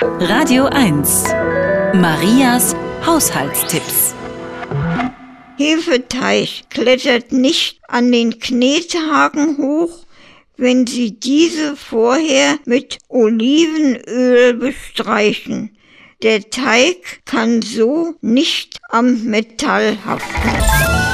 Radio 1. Marias Haushaltstipps. Hefeteig klettert nicht an den Knethaken hoch, wenn Sie diese vorher mit Olivenöl bestreichen. Der Teig kann so nicht am Metall haften.